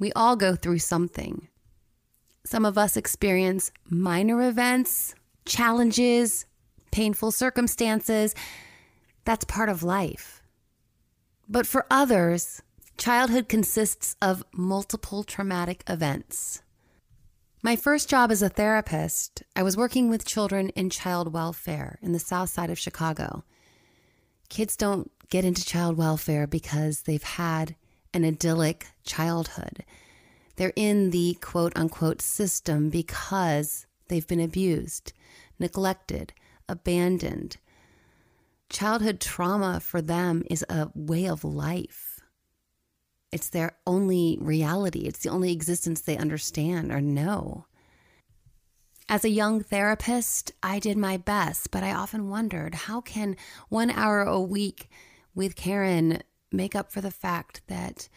We all go through something. Some of us experience minor events, challenges, painful circumstances. That's part of life. But for others, childhood consists of multiple traumatic events. My first job as a therapist, I was working with children in child welfare in the south side of Chicago. Kids don't get into child welfare because they've had an idyllic childhood. They're in the quote unquote system because they've been abused, neglected, abandoned. Childhood trauma for them is a way of life. It's their only reality. It's the only existence they understand or know. As a young therapist, I did my best, but I often wondered how can one hour a week with Karen make up for the fact that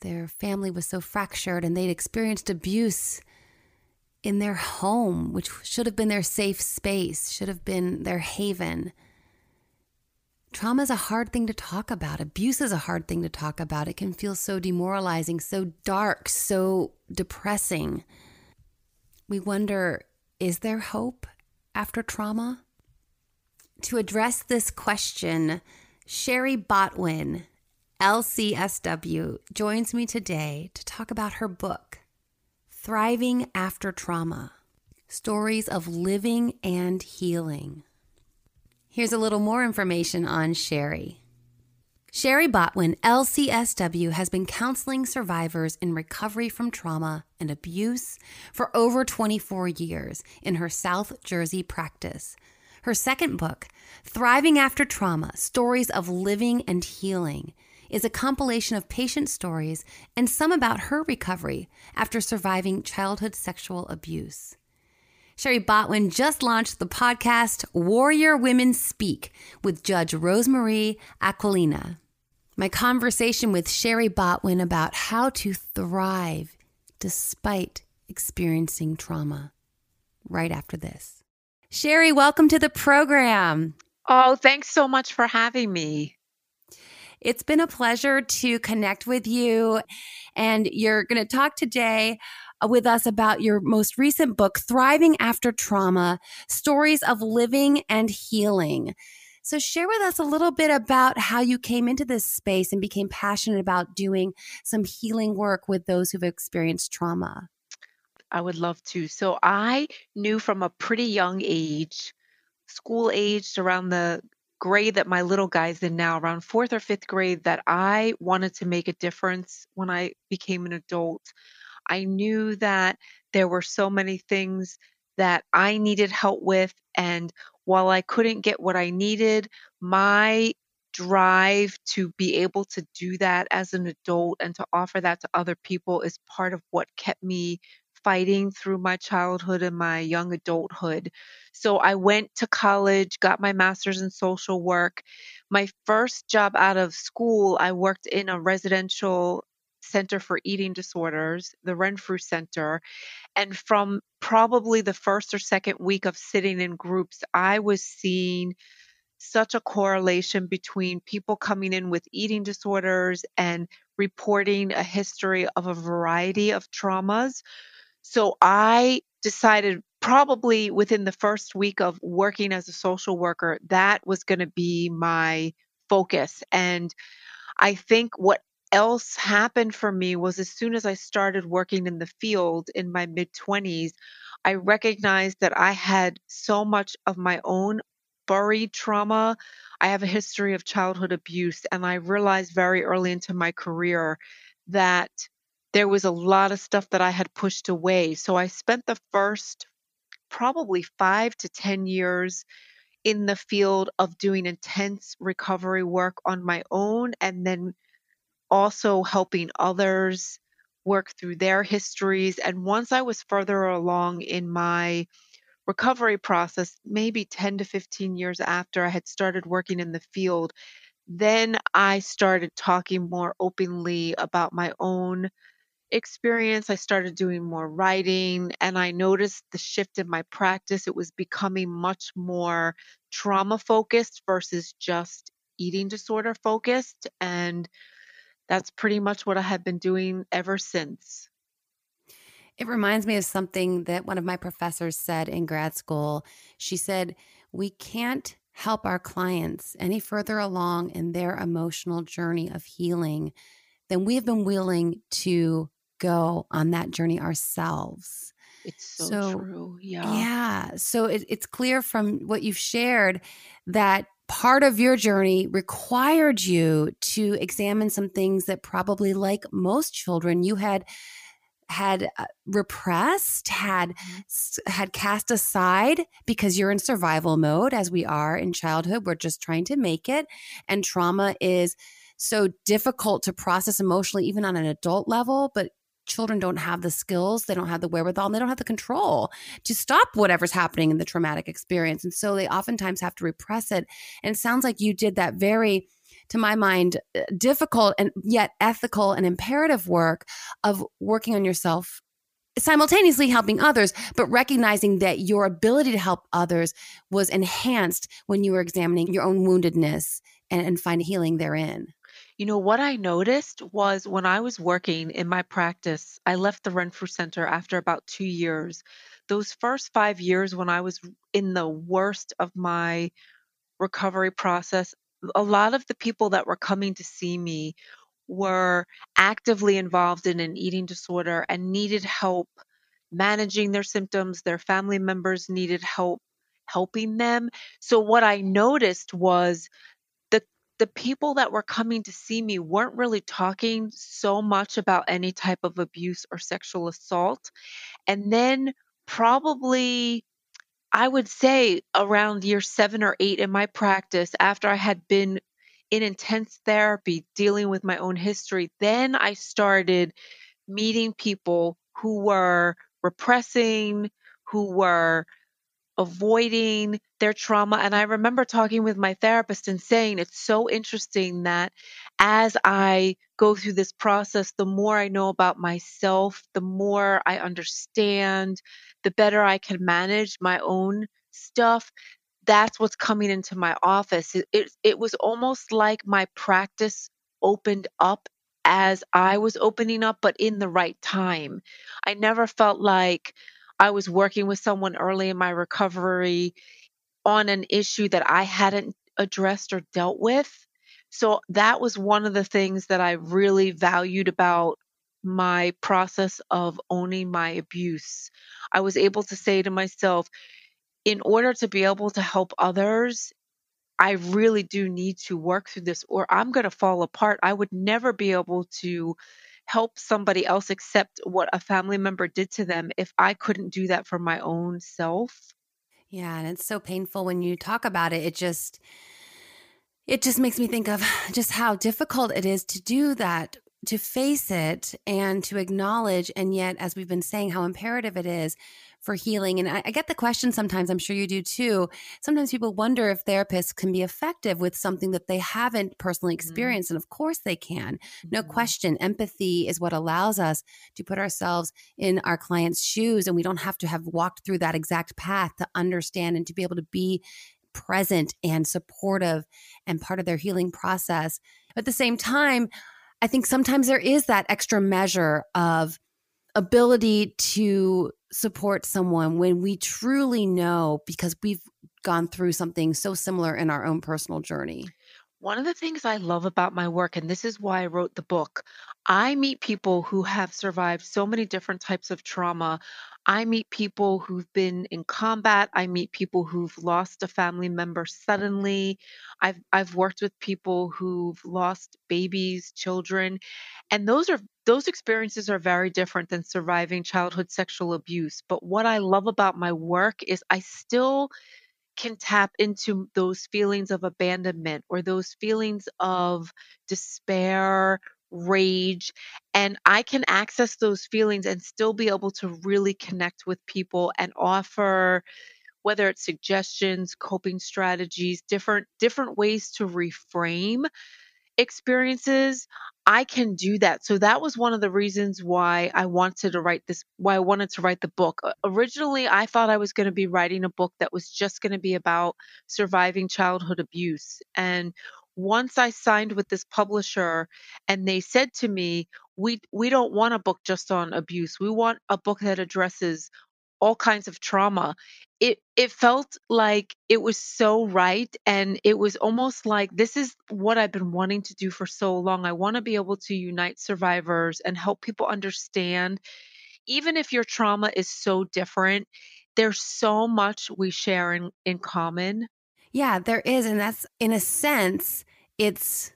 their family was so fractured and they'd experienced abuse in their home, which should have been their safe space, should have been their haven. Trauma is a hard thing to talk about. Abuse is a hard thing to talk about. It can feel so demoralizing, so dark, so depressing. We wonder is there hope after trauma? To address this question, Sherry Botwin, LCSW, joins me today to talk about her book, Thriving After Trauma Stories of Living and Healing. Here's a little more information on Sherry. Sherry Botwin, LCSW, has been counseling survivors in recovery from trauma and abuse for over 24 years in her South Jersey practice. Her second book, Thriving After Trauma Stories of Living and Healing, is a compilation of patient stories and some about her recovery after surviving childhood sexual abuse. Sherry Botwin just launched the podcast Warrior Women Speak with Judge Rosemarie Aquilina. My conversation with Sherry Botwin about how to thrive despite experiencing trauma right after this. Sherry, welcome to the program. Oh, thanks so much for having me. It's been a pleasure to connect with you. And you're going to talk today uh, with us about your most recent book, Thriving After Trauma Stories of Living and Healing. So, share with us a little bit about how you came into this space and became passionate about doing some healing work with those who've experienced trauma. I would love to. So, I knew from a pretty young age, school aged around the grade that my little guy's in now, around fourth or fifth grade, that I wanted to make a difference when I became an adult. I knew that there were so many things that I needed help with. And while I couldn't get what I needed, my drive to be able to do that as an adult and to offer that to other people is part of what kept me fighting through my childhood and my young adulthood. So I went to college, got my master's in social work. My first job out of school, I worked in a residential center for eating disorders, the Renfrew Center. And from probably the first or second week of sitting in groups, I was seeing such a correlation between people coming in with eating disorders and reporting a history of a variety of traumas. So I decided probably within the first week of working as a social worker, that was going to be my focus. And I think what else happened for me was as soon as I started working in the field in my mid 20s, I recognized that I had so much of my own buried trauma. I have a history of childhood abuse, and I realized very early into my career that there was a lot of stuff that I had pushed away. So I spent the first probably five to 10 years in the field of doing intense recovery work on my own and then also helping others work through their histories. And once I was further along in my recovery process, maybe 10 to 15 years after I had started working in the field, then I started talking more openly about my own experience. I started doing more writing and I noticed the shift in my practice. It was becoming much more trauma focused versus just eating disorder focused. And that's pretty much what I have been doing ever since. It reminds me of something that one of my professors said in grad school. She said, We can't help our clients any further along in their emotional journey of healing than we have been willing to go on that journey ourselves. It's so, so true. Yeah. Yeah. So it, it's clear from what you've shared that part of your journey required you to examine some things that probably like most children you had had uh, repressed had mm-hmm. had cast aside because you're in survival mode as we are in childhood we're just trying to make it and trauma is so difficult to process emotionally even on an adult level but children don't have the skills, they don't have the wherewithal, and they don't have the control to stop whatever's happening in the traumatic experience. And so they oftentimes have to repress it. And it sounds like you did that very to my mind, uh, difficult and yet ethical and imperative work of working on yourself simultaneously helping others, but recognizing that your ability to help others was enhanced when you were examining your own woundedness and, and find healing therein. You know, what I noticed was when I was working in my practice, I left the Renfrew Center after about two years. Those first five years, when I was in the worst of my recovery process, a lot of the people that were coming to see me were actively involved in an eating disorder and needed help managing their symptoms. Their family members needed help helping them. So, what I noticed was the people that were coming to see me weren't really talking so much about any type of abuse or sexual assault. And then, probably, I would say around year seven or eight in my practice, after I had been in intense therapy dealing with my own history, then I started meeting people who were repressing, who were avoiding their trauma. And I remember talking with my therapist and saying, it's so interesting that as I go through this process, the more I know about myself, the more I understand, the better I can manage my own stuff. That's what's coming into my office. It, it, it was almost like my practice opened up as I was opening up, but in the right time. I never felt like I was working with someone early in my recovery on an issue that I hadn't addressed or dealt with. So that was one of the things that I really valued about my process of owning my abuse. I was able to say to myself, in order to be able to help others, I really do need to work through this or I'm going to fall apart. I would never be able to help somebody else accept what a family member did to them if I couldn't do that for my own self. Yeah, and it's so painful when you talk about it. It just it just makes me think of just how difficult it is to do that to face it and to acknowledge and yet as we've been saying how imperative it is for healing. And I, I, get the question sometimes, I'm sure you do too. Sometimes people wonder if therapists can be effective with something that they haven't personally mm-hmm. experienced. Mm-hmm. And of course they can. No mm-hmm. question. Empathy is what allows us to put ourselves in our client's shoes. And we don't have to have walked through that exact path to understand and to be able to be present and supportive and part of their healing process. At the same time, I think sometimes there is that extra measure of ability to support someone when we truly know because we've gone through something so similar in our own personal journey. One of the things I love about my work, and this is why I wrote the book, I meet people who have survived so many different types of trauma. I meet people who've been in combat. I meet people who've lost a family member suddenly. I've I've worked with people who've lost babies, children, and those are those experiences are very different than surviving childhood sexual abuse. But what I love about my work is I still can tap into those feelings of abandonment or those feelings of despair, rage. And I can access those feelings and still be able to really connect with people and offer whether it's suggestions, coping strategies, different different ways to reframe experiences, I can do that. So that was one of the reasons why I wanted to write this, why I wanted to write the book. Originally, I thought I was going to be writing a book that was just going to be about surviving childhood abuse. And once I signed with this publisher and they said to me, we we don't want a book just on abuse. We want a book that addresses all kinds of trauma it it felt like it was so right and it was almost like this is what I've been wanting to do for so long. I want to be able to unite survivors and help people understand even if your trauma is so different, there's so much we share in, in common. Yeah, there is and that's in a sense it's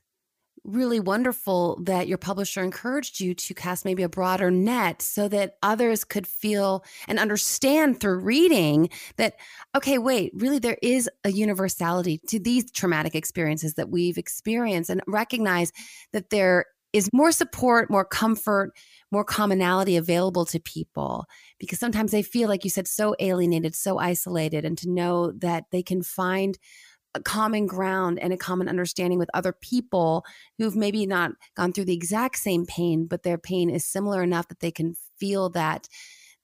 really wonderful that your publisher encouraged you to cast maybe a broader net so that others could feel and understand through reading that, okay, wait, really there is a universality to these traumatic experiences that we've experienced and recognize that there is more support, more comfort, more commonality available to people because sometimes they feel, like you said, so alienated, so isolated, and to know that they can find a common ground and a common understanding with other people who've maybe not gone through the exact same pain but their pain is similar enough that they can feel that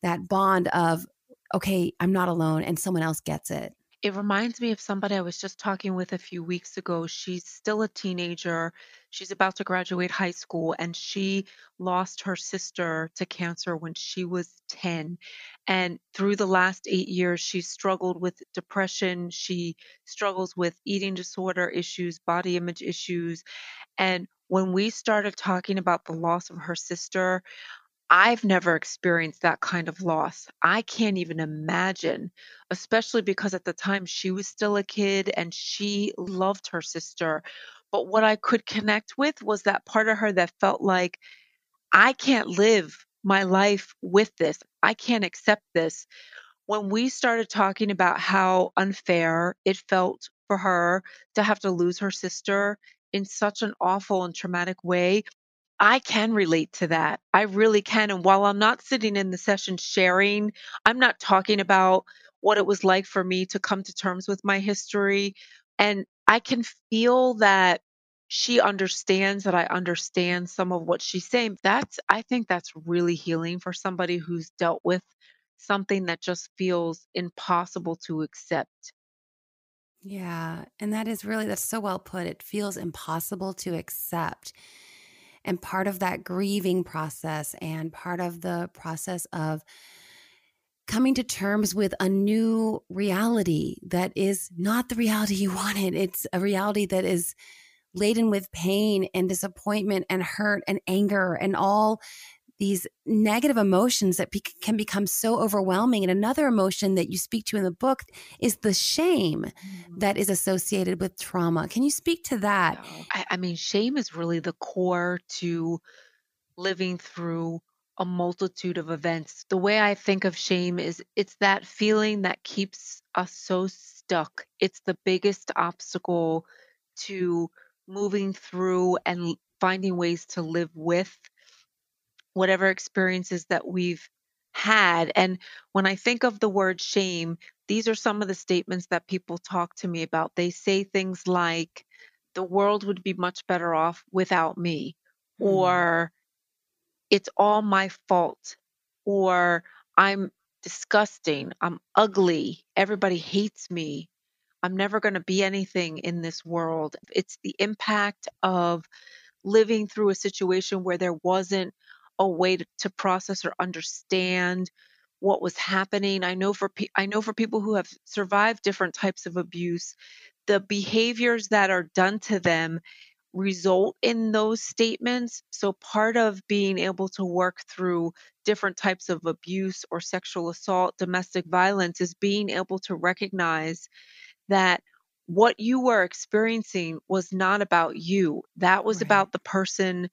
that bond of okay i'm not alone and someone else gets it it reminds me of somebody I was just talking with a few weeks ago. She's still a teenager. She's about to graduate high school, and she lost her sister to cancer when she was 10. And through the last eight years, she struggled with depression. She struggles with eating disorder issues, body image issues. And when we started talking about the loss of her sister, I've never experienced that kind of loss. I can't even imagine, especially because at the time she was still a kid and she loved her sister. But what I could connect with was that part of her that felt like, I can't live my life with this. I can't accept this. When we started talking about how unfair it felt for her to have to lose her sister in such an awful and traumatic way, I can relate to that. I really can. And while I'm not sitting in the session sharing, I'm not talking about what it was like for me to come to terms with my history. And I can feel that she understands that I understand some of what she's saying. That's, I think that's really healing for somebody who's dealt with something that just feels impossible to accept. Yeah. And that is really, that's so well put. It feels impossible to accept. And part of that grieving process and part of the process of coming to terms with a new reality that is not the reality you wanted. It's a reality that is laden with pain and disappointment and hurt and anger and all these negative emotions that be- can become so overwhelming. And another emotion that you speak to in the book is the shame mm-hmm. that is associated with trauma. Can you speak to that? I, I mean, shame is really the core to living through a multitude of events. The way I think of shame is it's that feeling that keeps us so stuck. It's the biggest obstacle to moving through and finding ways to live with whatever experiences that we've had. And when I think of the word shame, these are some of the statements that people talk to me about. They say things like, the world would be much better off without me, mm. or it's all my fault, or I'm disgusting, I'm ugly, everybody hates me, I'm never going to be anything in this world. It's the impact of living through a situation where there wasn't a way to, to process or understand what was happening. I know for pe- I know for people who have survived different types of abuse, the behaviors that are done to them result in those statements. So part of being able to work through different types of abuse or sexual assault, domestic violence is being able to recognize that what you were experiencing was not about you. That was right. about the person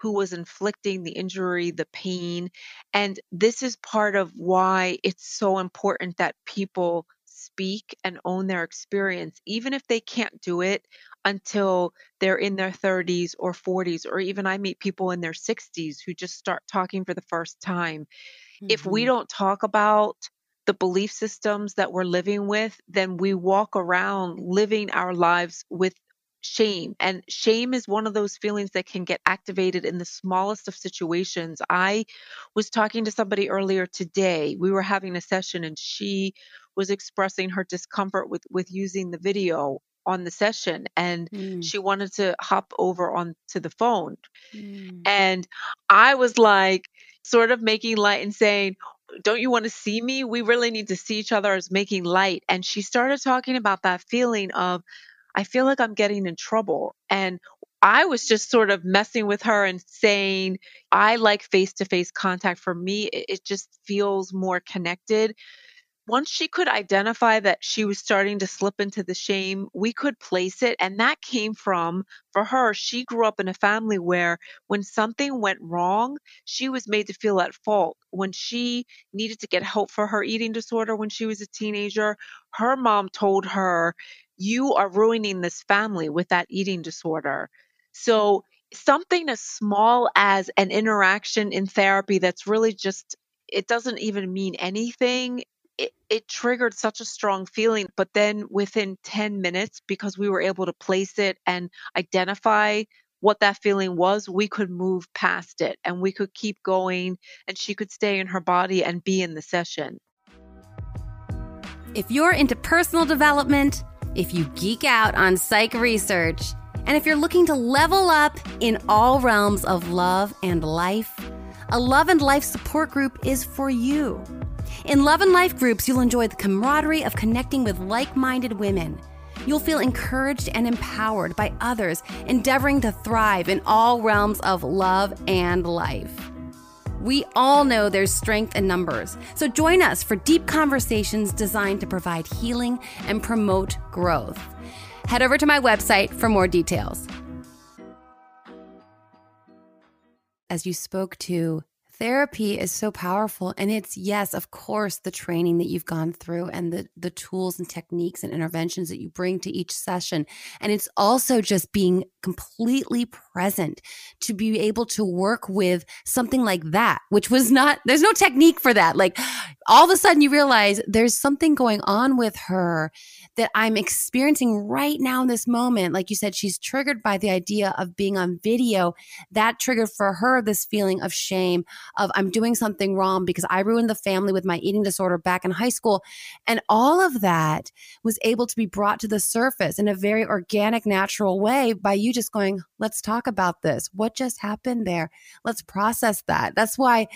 who was inflicting the injury, the pain. And this is part of why it's so important that people speak and own their experience, even if they can't do it until they're in their 30s or 40s, or even I meet people in their 60s who just start talking for the first time. Mm-hmm. If we mm-hmm. don't talk about the belief systems that we're living with, then we walk around living our lives with shame. And shame is one of those feelings that can get activated in the smallest of situations. I was talking to somebody earlier today. We were having a session and she was expressing her discomfort with with using the video on the session and mm. she wanted to hop over onto the phone. Mm. And I was like sort of making light and saying, don't you want to see me? We really need to see each other as making light. And she started talking about that feeling of I feel like I'm getting in trouble. And I was just sort of messing with her and saying, I like face to face contact. For me, it, just feels more connected once she could identify that she was starting to slip into the shame, we could place it. And that came from, for her, she grew up in a family where when something went wrong, she was made to feel at fault. When she needed to get help for her eating disorder when she was a teenager, her mom told her, You are ruining this family with that eating disorder. So, something as small as an interaction in therapy that's really just it doesn't even mean anything it, it triggered such a strong feeling. But then within 10 minutes, because we were able to place it and identify what that feeling was, we could move past it and we could keep going and she could stay in her body and be in the session. If you're into personal development, if you geek out on psych research, and if you're looking to level up in all realms of love and life, a love and life support group is for you. In Love and Life groups, you'll enjoy the camaraderie of connecting with like minded women. You'll feel encouraged and empowered by others endeavoring to thrive in all realms of love and life. We all know there's strength in numbers, so join us for deep conversations designed to provide healing and promote growth. Head over to my website for more details. As you spoke to therapy is so powerful and it's yes of course the training that you've gone through and the the tools and techniques and interventions that you bring to each session. And it's also just being completely present to be able to work with something like that which was not there's no technique for that. Like all of a sudden you realize there's something going on with her that I'm experiencing right now in this moment. Like you said, she's triggered by the idea of being on video. That triggered for her this feeling of shame of I'm doing something wrong because I ruined the family with my eating disorder back in high school. And all of that was able to be brought to the surface in a very organic, natural way by you just going, let's talk about this. What just happened there? Let's process that. That's why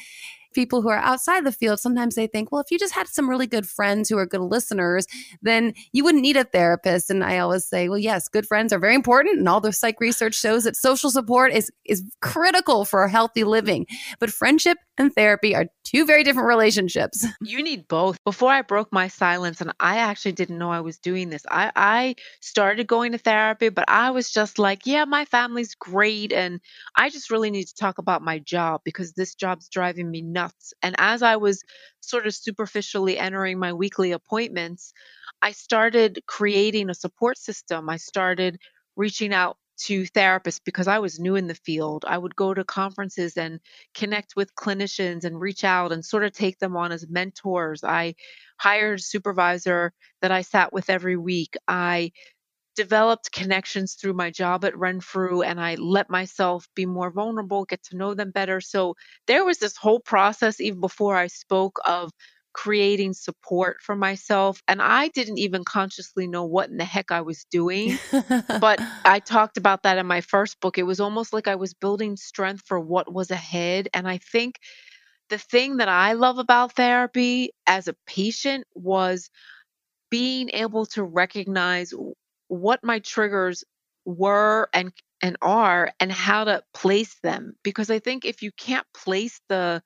people who are outside the field, sometimes they think, well, if you just had some really good friends who are good listeners, then you wouldn't need a therapist. And I always say, well, yes, good friends are very important. And all the psych research shows that social support is, is critical for healthy living. But friendship and therapy are two very different relationships. You need both. Before I broke my silence, and I actually didn't know I was doing this, I, I started going to therapy, but I was just like, yeah, my family's great. And I just really need to talk about my job because this job's driving me nuts. And as I was sort of superficially entering my weekly appointments, I started creating a support system. I started reaching out to therapists because I was new in the field. I would go to conferences and connect with clinicians and reach out and sort of take them on as mentors. I hired a supervisor that I sat with every week. I developed connections through my job at Renfrew and I let myself be more vulnerable, get to know them better. So there was this whole process even before I spoke of creating support for myself. And I didn't even consciously know what in the heck I was doing. but I talked about that in my first book. It was almost like I was building strength for what was ahead. And I think the thing that I love about therapy as a patient was being able to recognize what my triggers were and and are and how to place them because i think if you can't place the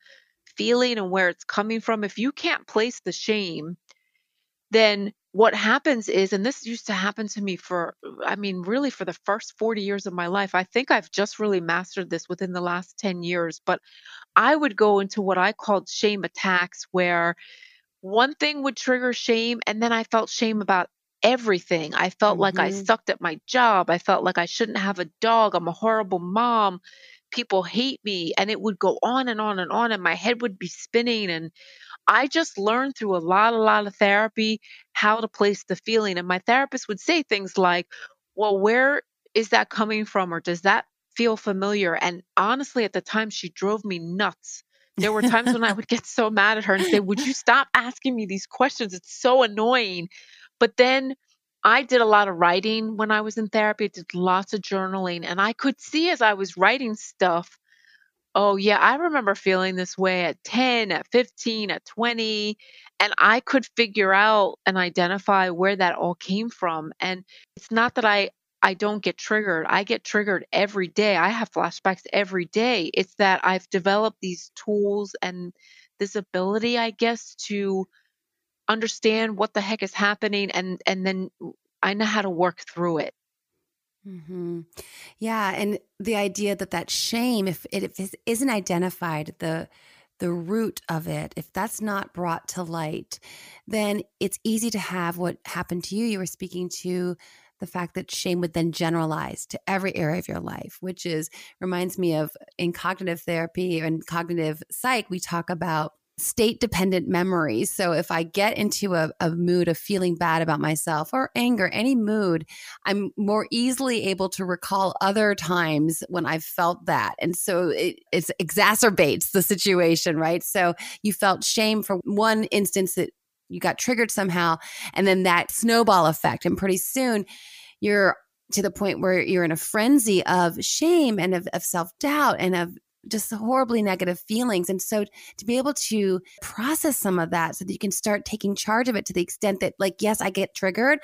feeling and where it's coming from, if you can't place the shame, then what happens is, and this used to happen to me for, I mean, really for the first 40 years of my life. I think I've just really mastered this within the last 10 years, but I would go into what I called shame attacks, where one thing would trigger shame and then I felt shame about everything. I felt mm-hmm. like I mm-hmm. sucked at my job. I felt like I shouldn't have a dog. I'm a horrible mom. People hate me. And it would go on and on and on. And my head would be spinning. And I just learned through a lot, a lot of therapy how to place the feeling. And my therapist would say things like, well, where is that coming from? Or does that feel familiar? And honestly, at the time, she drove me nuts. There were times when I would get so mad at her and say, Would you stop asking me these questions? It's so annoying. But then I did a lot of writing when I was in therapy, I did lots of journaling, and I could see as I was writing stuff, oh, yeah, I remember feeling this way at 10, at 15, at 20. And I could figure out and identify where that all came from. And it's not that I I don't get triggered. I get triggered every day. I have flashbacks every day. It's that I've developed these tools and this ability, I guess, to understand what the heck is happening and and then I know how to work through it. Mm-hmm. Yeah, and the idea that that shame, if it, if it isn't identified, the the root of it, if that's not brought to light, then it's easy to have what happened to you. You were speaking to the fact that shame would then generalize to every area of your life, which is reminds me of in cognitive therapy and cognitive psych, we talk about state dependent memories. So if I get into a, a, mood of feeling bad about myself or anger, any mood, I'm more easily able to recall other times when I've felt that. And so it, exacerbates the situation, right? So you felt shame for one instance that you got triggered somehow, and then that snowball effect. And pretty soon you're to the point where you're in a frenzy of shame and of, of self doubt and of just horribly negative feelings. And so to be able to process some of that so that you can start taking charge of it to the extent that, like, yes, I get triggered,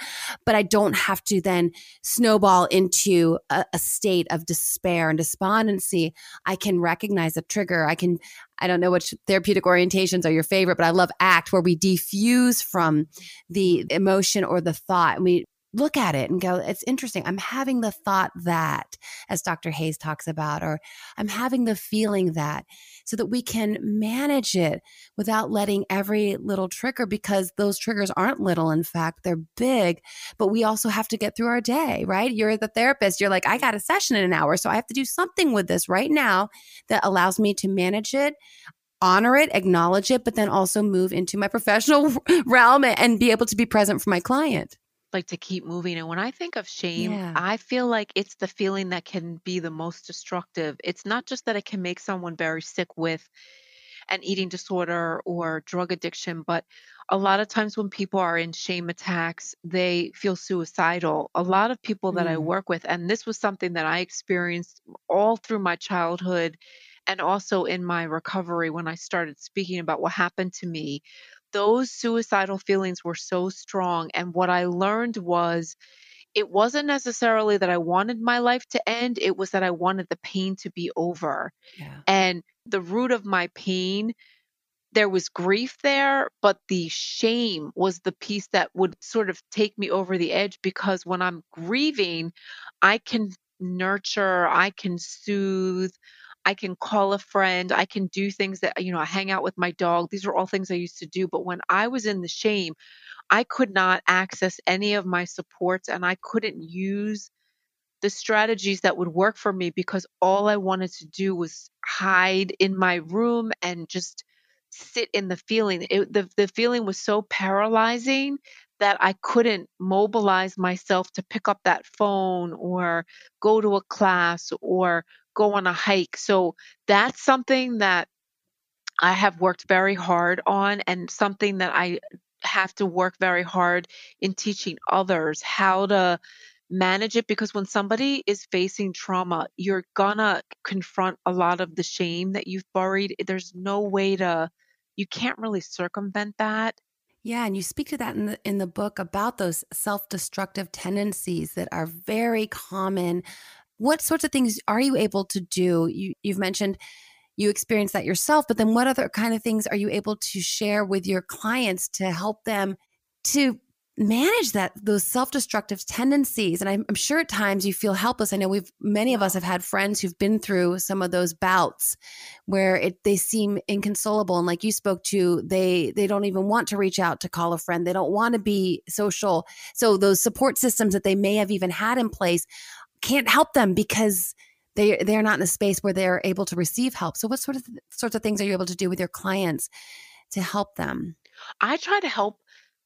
but I don't have to then snowball into a, a state of despair and despondency. I can recognize a trigger. I can, I don't know which therapeutic orientations are your favorite, but I love ACT where we defuse from the emotion or the thought and we look at it and go, it's interesting. I'm having the thought that, as Dr. Hayes talks about, or I'm having the feeling that, so that we can manage it without letting every little trigger, because those triggers aren't little. In fact, they're big, but we also have to get through our day, right? You're the therapist. You're like, I got a session in an hour. So I have to do something with this right now that allows me to manage it honor it, acknowledge it, but then also move into my professional realm and be able to be present for my client like to keep moving. And when I think of shame, yeah. I feel like it's the feeling that can be the most destructive. It's not just that it can make someone very sick with an eating disorder or drug addiction, but a lot of times when people are in shame attacks, they feel suicidal. A lot of people that I mm. work with, and this was something that I experienced all through my childhood and also in my recovery when I started speaking about what happened to me those suicidal feelings were so strong. And what I learned was it wasn't necessarily that I wanted my life to end, it was that I wanted the pain to be over. Yeah. And the root of my pain, there was grief there, but the shame was the piece that would sort of take me over the edge because when I'm grieving, I can nurture, I can soothe, I can call a friend. I can do things that, you know, I hang out with my dog. These are all things I used to do. But when I was in the shame, I could not access any of my supports and I couldn't use the strategies that would work for me because all I wanted to do was hide in my room and just sit in the feeling. It, the, the feeling was so paralyzing that I couldn't mobilize myself to pick up that phone or go to a class or go on a hike. So that's something that I have worked very hard on and something that I have to work very hard in teaching others how to manage it because when somebody is facing trauma, you're gonna confront a lot of the shame that you've buried. There's no way to you can't really circumvent that. Yeah, and you speak to that in the in the book about those self-destructive tendencies that are very common what sorts of things are you able to do? You, you've mentioned you experience that yourself, but then what other kind of things are you able to share with your clients to help them to manage that those self-destructive tendencies? And I'm, I'm, sure at times you feel helpless. I know we've many of us have had friends who've been through some of those bouts where it they seem inconsolable and like you spoke to they they don't even want to reach out to call a friend. They don't want to be social. So those support systems that they may have even had in place can't help them because they they're not in a space where they're able to receive help. So what sort of sorts of things are you able to do with your clients to help them? I try to help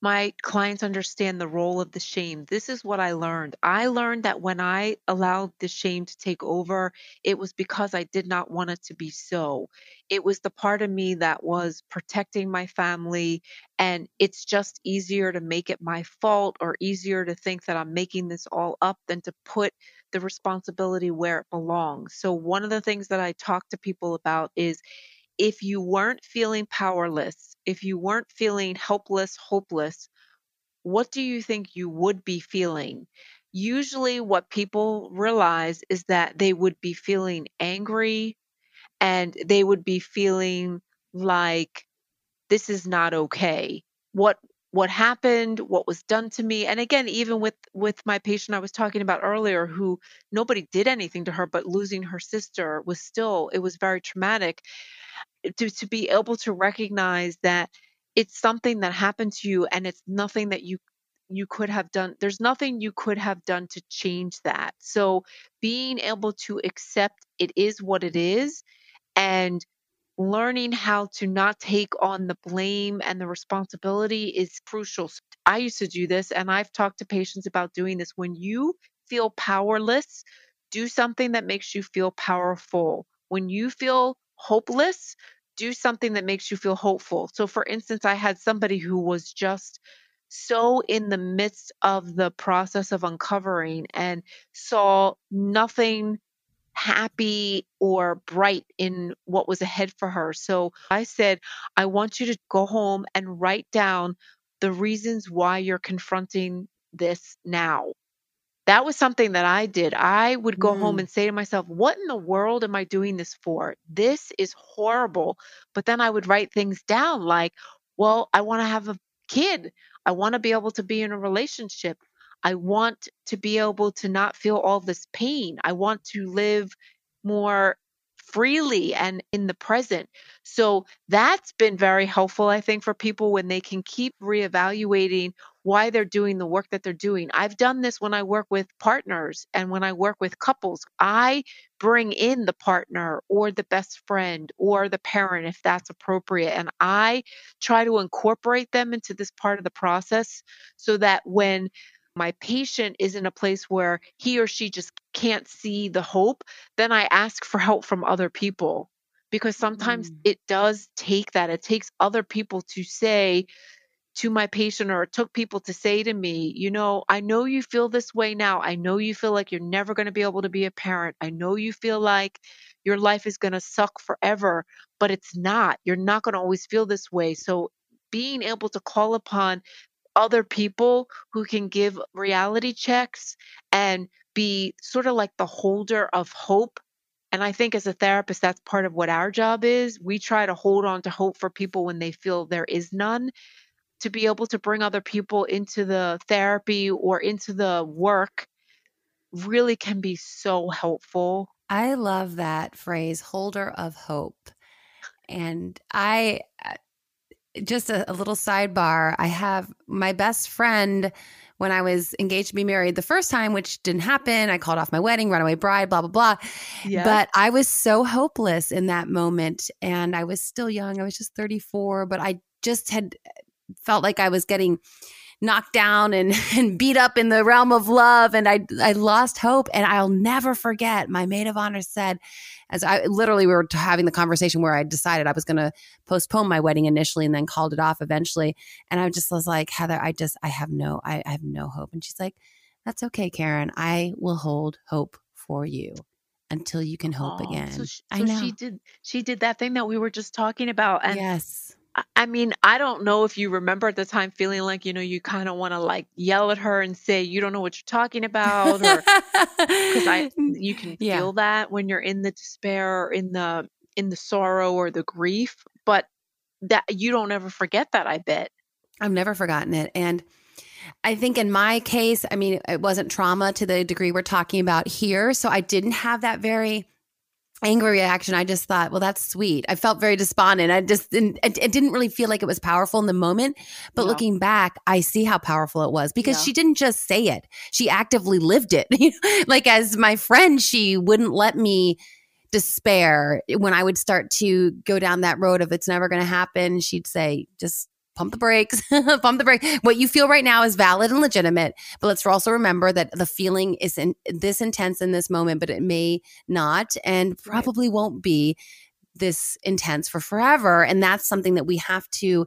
my clients understand the role of the shame. This is what I learned. I learned that when I allowed the shame to take over, it was because I did not want it to be so. It was the part of me that was protecting my family, and it's just easier to make it my fault or easier to think that I'm making this all up than to put the responsibility where it belongs. So, one of the things that I talk to people about is if you weren't feeling powerless, if you weren't feeling helpless, hopeless, what do you think you would be feeling? Usually, what people realize is that they would be feeling angry and they would be feeling like this is not okay. What what happened, what was done to me. And again, even with with my patient I was talking about earlier who nobody did anything to her but losing her sister was still it was very traumatic eh, to to be able to recognize that it's something that happened to you and it's nothing that you you could have done there's nothing you could have done to change that so being able to accept it is what it is and learning how to not take on the blame and the responsibility is crucial. I used to do this and i've talked to patients about doing this. When you feel powerless do something that makes you feel powerful. When you feel hopeless do something that makes you feel hopeful. So, for instance, I had somebody who was just so in the midst of the process of uncovering and saw nothing happy or bright in what was ahead for her. So I said, I want you to go home and write down the reasons why you're confronting this now that was something that I did. I would go mm. home and say to myself, What in the world am I doing this for? This is horrible. But then I would write things down like, Well, I want to have a kid. I want to be able to be in a relationship. I want to be able to not feel all this pain. I want to live more freely and in the present. So that's been very helpful, I think, for people when they can keep reevaluating why they're doing the work that they're doing. I've done this when I work with partners and when I work with couples. I bring in the partner or the best friend or the parent if that's appropriate. And I try to incorporate them into this part of the process so that when my patient is in a place where he or she just can't see the hope, then I ask for help from other people because sometimes mm. it does take that. It takes other people to say to my patient, or it took people to say to me, you know, I know you feel this way now. I know you feel like you're never going to be able to be a parent. I know you feel like your life is going to suck forever, but it's not. You're not going to always feel this way. So being able to call upon other people who can give reality checks and be sort of like the holder of hope. And I think as a therapist, that's part of what our job is. We try to hold on to hope for people when they feel there is none. To be able to bring other people into the therapy or into the work really can be so helpful. I love that phrase, holder of hope. And I uh, just a, a, little sidebar. I have my best friend when I was engaged to be married the first time, which didn't happen. I called off my wedding, runaway bride, blah, blah, blah. Yes. But I was so hopeless in that moment. And I was still young. I was just 34, but I just had felt like I was getting knocked down and, and beat up in the realm of love. And I, I lost hope. And I'll never forget my maid of honor said, as I literally we were having the conversation where I decided I was going to postpone my wedding initially and then called it off eventually. And I just was like, Heather, I just, I have no, I, I have no hope. And she's like, that's okay, Karen. I will hold hope for you until you can hope oh, again. So, she, so I know. she did she did that thing that we were just talking about and yes I mean, I don't know if you remember at the time feeling like, you know, you kind of want to like yell at her and say, you don't know what you're talking about. Or because I, you can yeah. feel that when you're in the despair or in the, in the sorrow or the grief, but that you don't ever forget that, I bet. I've never forgotten it. And I think in my case, I mean, it wasn't trauma to the degree we're talking about here. So I didn't have that very angry reaction. I just thought, well, that's sweet. I felt very despondent. I just didn't, it, it didn't really feel like it was powerful in the moment. But looking back, I see how powerful it was because yeah. she didn't just say it, she actively lived it. like as my friend, she wouldn't let me despair when I would start to go down that road of it's never going to happen. She'd say, just pump the brakes, pump the brake. What you feel right now is valid and legitimate, but let's also remember that the feeling is in, this intense in this moment, but it may not and probably right. won't be this intense for forever. And that's something that we have to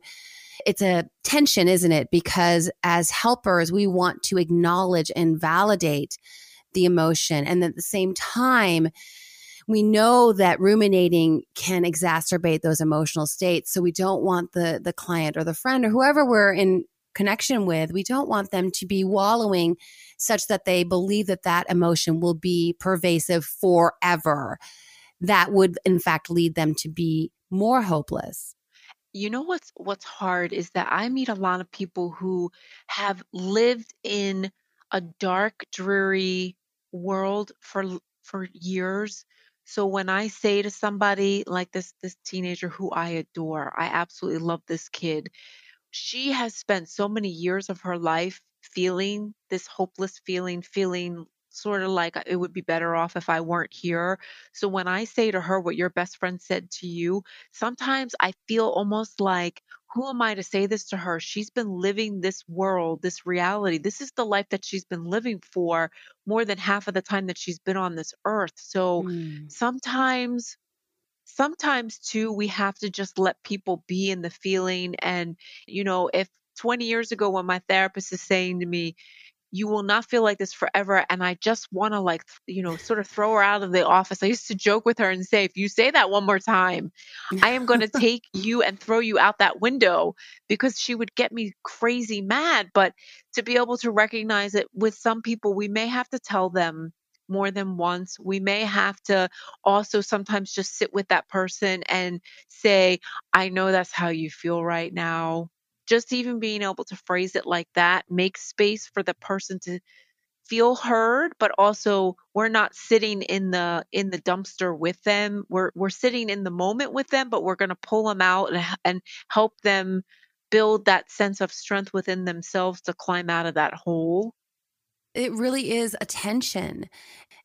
it's a tension, isn't it? Because as helpers, we want to acknowledge and validate the emotion. And at the same time, we know that ruminating can exacerbate those emotional states. So we don't want the the client or the friend or whoever we're in connection with, we don't want them to be wallowing such that they believe that that emotion will be pervasive forever. That would in fact lead them to be more hopeless. You know what's what's hard is that I meet a lot of people who have lived in a dark, dreary world for for years so when I say to somebody like this this teenager who I adore, I absolutely love this kid. She has spent so many years of her life feeling this hopeless feeling, feeling sort of like it would be better off if I weren't here. So when I say to her what your best friend said to you, sometimes I feel almost like, who am I to say this to her? She's been living this world, this reality. This is the life that she's been living for more than half of the time that she's been on this earth. So mm. sometimes sometimes too we have to just let people be in the feeling and you know if 20 years ago when my therapist is saying to me you will not feel like this forever. And I just want to like, you know, sort of throw her out of the office. I used to joke with her and say, if you say that one more time, I am going to take you and throw you out that window because she would get me crazy mad. But to be able to recognize it with some people, we may have to tell them more than once. We may have to also sometimes just sit with that person and say, I know that's how you feel right now just even being able to phrase it like that makes space for the person to feel heard but also we're not sitting in the in the dumpster with them. We're we're sitting in the moment with them but we're going to pull them out and, and help them build that sense of strength within themselves to climb out of that hole. It really is attention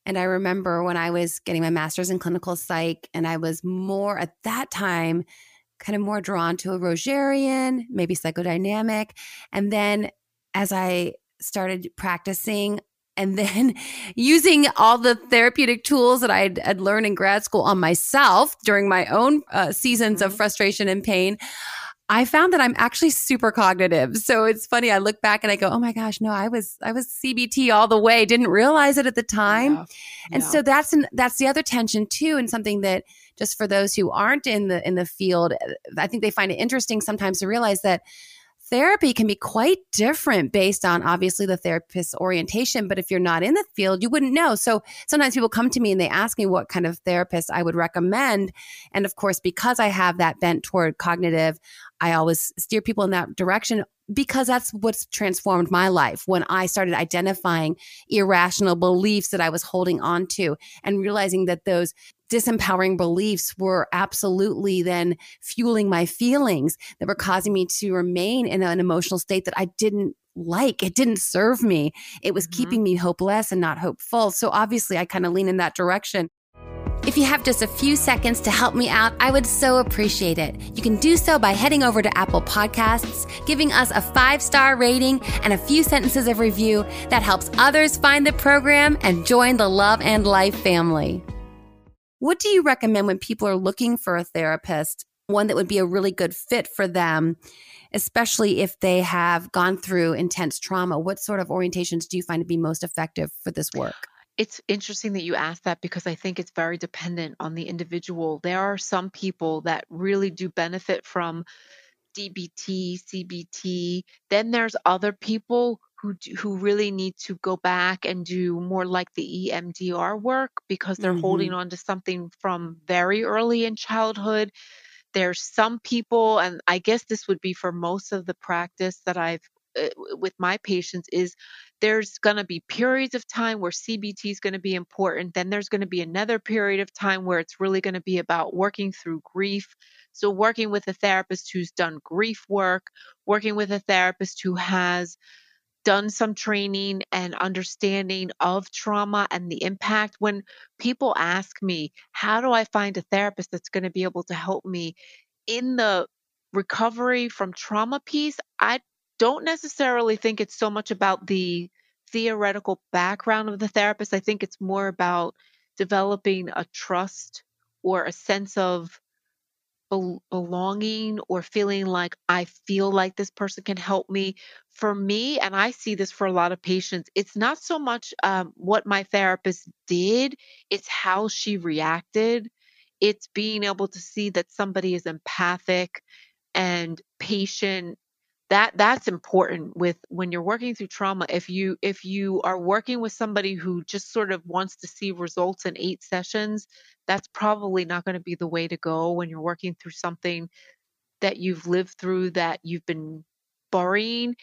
and i remember when i was getting my master's in clinical psych and i was more at that time kind of more drawn to a Rogerian, maybe psychodynamic. And then as I started practicing, and then using all the therapeutic tools that I'd, I'd, learned in grad school on myself during my own uh, seasons of mm-hmm. frustration and pain, I found that I'm actually super cognitive. So it's funny. I look back and I go, "Oh my gosh, no, I was I was CBT all the way. Didn't realize it at the time." Yeah. And yeah. so that's an, that's the other tension too, and something that just for those who aren't in the in the field, uh, I think they find it interesting sometimes to realize that therapy can be quite different based on obviously the therapist's orientation. But if you're not in the field, you wouldn't know. So sometimes people come to me and they ask me what kind of therapist I would recommend. And of course, because I have that bent toward cognitive, I always steer people in that direction because that's what's transformed my life when I started identifying irrational beliefs that I was holding on to and realizing that those disempowering beliefs were absolutely then fueling my feelings that were causing me to remain in an emotional state that I didn't like. It didn't serve me. It was mm-hmm. keeping me hopeless and not hopeful. So obviously, I kind of lean in that direction. If you have just a few seconds to help me out, I would so appreciate it. You can do so by heading over to Apple Podcasts, giving us a five star rating and a few sentences of review that helps others find the program and join the Love and Life family. What do you recommend when people are looking for a therapist, one that would be a really good fit for them, especially if they have gone through intense trauma? What sort of orientations do you find to be most effective for this work? It's interesting that you asked that because I think it's very dependent on the individual. There are some people that really do benefit from DBT, CBT. Then there's other people who who really need to go back and do more like the EMDR work because they're mm-hmm. holding on to something from very early in childhood. There's some people and I guess this would be for most of the practice that I've uh, with my patients is there's going to be periods of time where CBT is going to be important. Then there's going to be another period of time where it's really going to be about working through grief. So, working with a therapist who's done grief work, working with a therapist who has done some training and understanding of trauma and the impact. When people ask me, How do I find a therapist that's going to be able to help me in the recovery from trauma piece? I don't necessarily think it's so much about the theoretical background of the therapist. I think it's more about developing a trust or a sense of belonging or feeling like I feel like this person can help me. For me, and I see this for a lot of patients, it's not so much um, what my therapist did, it's how she reacted. It's being able to see that somebody is empathic and patient that that's important with when you're working through trauma if you if you are working with somebody who just sort of wants to see results in 8 sessions that's probably not going to be the way to go when you're working through something that you've lived through that you've been burying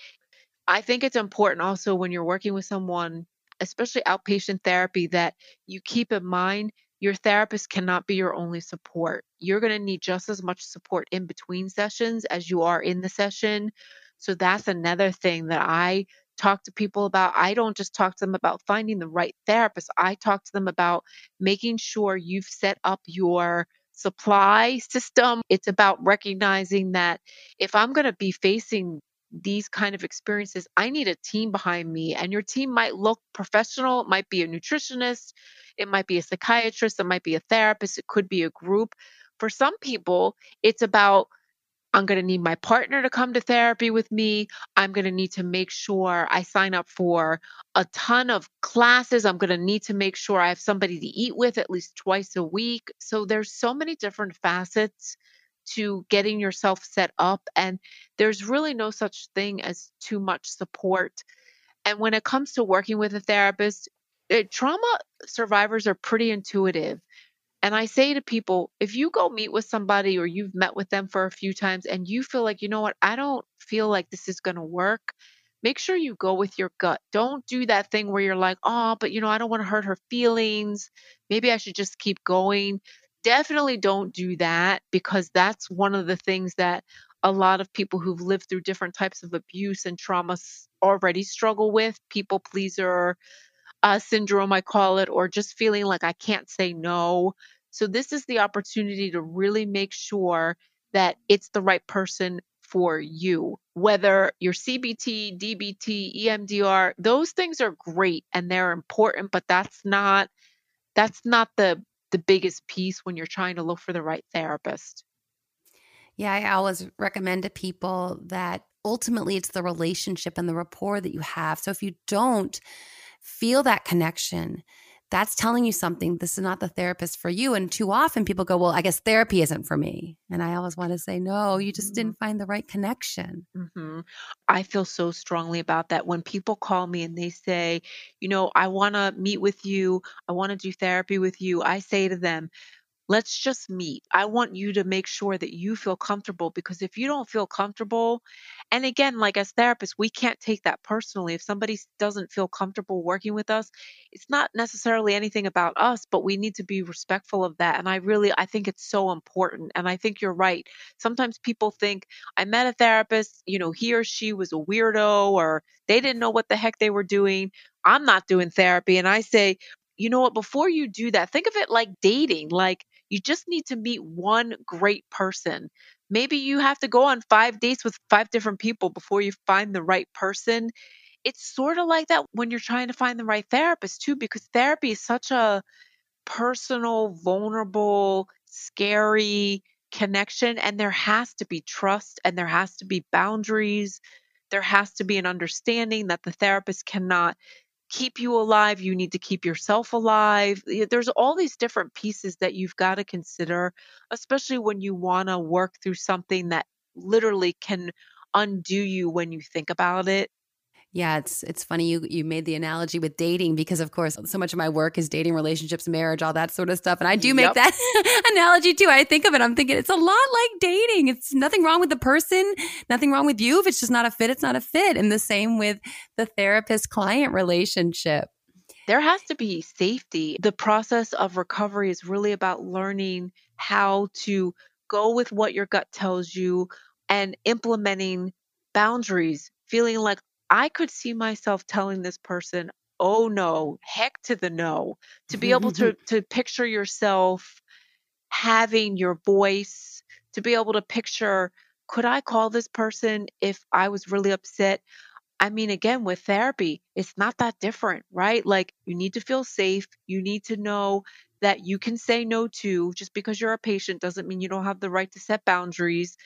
i think it's important also when you're working with someone especially outpatient therapy that you keep in mind your therapist cannot be your only support. You're going to need just as much support in between sessions as you are in the session. So that's another thing that I talk to people about. I don't just talk to them about finding the right therapist, I talk to them about making sure you've set up your supply system. It's about recognizing that if I'm going to be facing these kind of experiences, I need a team behind me. And your team might look professional, it might be a nutritionist, it might be a psychiatrist, it might be a therapist, it could be a group. For some people, it's about I'm going to need my partner to come to therapy with me. I'm going to need to make sure I sign up for a ton of classes. I'm going to need to make sure I have somebody to eat with at least twice a week. So there's so many different facets to getting yourself set up and there's really no such thing as too much support. And when it comes to working with a therapist, it, trauma survivors are pretty intuitive. And I say to people, if you go meet with somebody or you've met with them for a few times and you feel like, you know what, I don't feel like this is going to work, make sure you go with your gut. Don't do that thing where you're like, oh, but you know, I don't want to hurt her feelings. Maybe I should just keep going. Definitely don't do that because that's one of the things that a lot of people who've lived through different types of abuse and trauma already struggle with people pleaser uh, syndrome, I call it, or just feeling like I can't say no. So, this is the opportunity to really make sure that it's the right person for you. Whether you're CBT, DBT, EMDR, those things are great and they're important, but that's not that's not the the biggest piece when you're trying to look for the right therapist. Yeah, I always recommend to people that ultimately it's the relationship and the rapport that you have. So if you don't feel that connection, that's telling you something. This is not the therapist for you. And too often people go, Well, I guess therapy isn't for me. And I always want to say, No, you just didn't mm-hmm. find the right connection. Mm-hmm. I feel so strongly about that. When people call me and they say, You know, I want to meet with you, I want to do therapy with you, I say to them, Let's just meet. I want you to make sure that you feel comfortable because if you don't feel comfortable, and again, like as therapists, we can't take that personally. If somebody doesn't feel comfortable working with us, it's not necessarily anything about us, but we need to be respectful of that. And I really, I think it's so important. And I think you're right. Sometimes people think, I met a therapist, you know, he or she was a weirdo or they didn't know what the heck they were doing. I'm not doing therapy. And I say, you know what, before you do that, think of it like dating. Like you just need to meet one great person. Maybe you have to go on five dates with five different people before you find the right person. It's sort of like that when you're trying to find the right therapist, too, because therapy is such a personal, vulnerable, scary connection. And there has to be trust and there has to be boundaries. There has to be an understanding that the therapist cannot keep you alive. You need to keep yourself alive. There's all these different pieces that you've got to consider, especially when you want to work through something that literally can undo you when you think about it. Yeah, it's it's funny you you made the analogy with dating because of course so much of my work is dating, relationships, marriage, all that sort of stuff. And I do make yep. that analogy too. I think of it, I'm thinking it's a lot like dating. It's nothing wrong with the person, nothing wrong with you. If it's just not a fit, it's not a fit. And the same with the therapist client relationship. There has to be safety. The process of recovery is really about learning how to go with what your gut tells you and implementing boundaries, feeling like I could see myself telling this person, oh no, heck to the no, to be able mm-hmm. to, to picture yourself having your voice, to be able to picture, could I call this person if I was really upset? I mean, again, with therapy, it's not that different, right? Like you need to feel safe. You need to know that you can say no to just because you're a patient doesn't mean you don't have the right to set boundaries.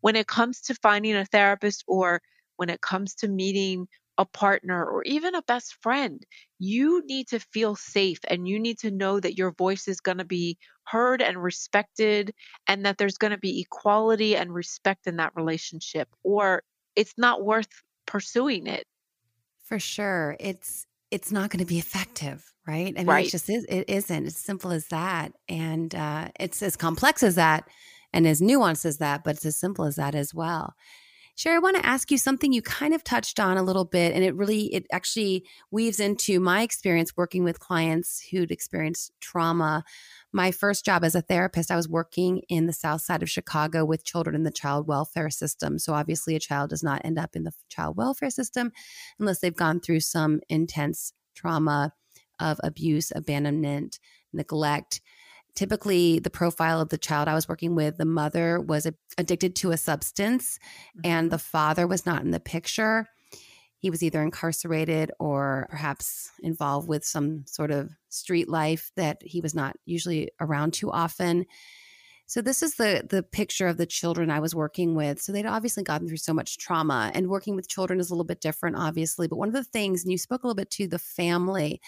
When it comes to finding a therapist or when it comes to meeting a partner or even a best friend, you need to feel safe and you need to know that your voice is going to be heard and respected and that there's going to be equality and respect in that relationship or it's not worth pursuing it. For sure. It's it's not going to be effective, right? I mean, right. it just is. It isn't. It's simple as that, and uh, it's as complex as that, and as nuanced as that, but it's as simple as that as well. Shari, I want to ask you something you kind of touched on a little bit, and it really, it actually weaves into my experience working with clients who'd experienced trauma. My first job as a therapist, I was working in the south side of Chicago with children in the child welfare system. So, obviously, a child does not end up in the child welfare system unless they've gone through some intense trauma of abuse, abandonment, neglect typically the profile of the child I was working with, the mother was addicted to a substance and mm-hmm. the father was not in the picture. He was either incarcerated or perhaps involved with some sort of street life that he was not usually around too often. So this is the the picture of the children I was working with. So they'd obviously gotten through so much trauma and working with children is a little bit different obviously, but one of the things and you spoke a little bit to the family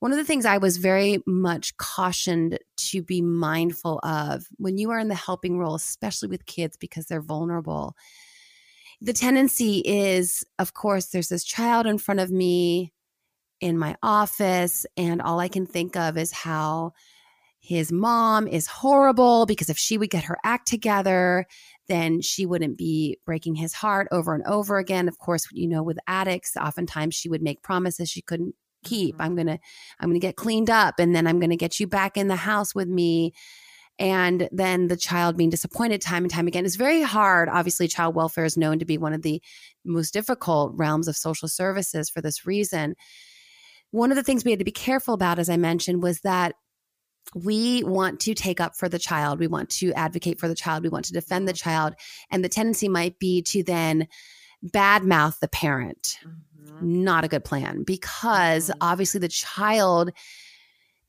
one of the things I was very much cautioned to be mindful of when you are in the helping role, especially with kids because they're vulnerable, the tendency is, of course, there's this child in front of me in my office, and all I can think of is how his mom is horrible because if she would get her act together, then she wouldn't be breaking his heart over and over again. Of course, you know, with addicts, oftentimes she would make promises she couldn't keep. I'm going to I'm going to get cleaned up and then I'm going to get you back in the house with me and then the child being disappointed time and time again is very hard. Obviously, child welfare is known to be one of the most difficult realms of social services for this reason. One of the things we had to be careful about, as I mentioned, was that we want to take up for the child. We want to advocate for the child. We want to defend the child. And the tendency might be to then badmouth the parent. Mm-hmm. Not a good plan because mm-hmm. obviously the child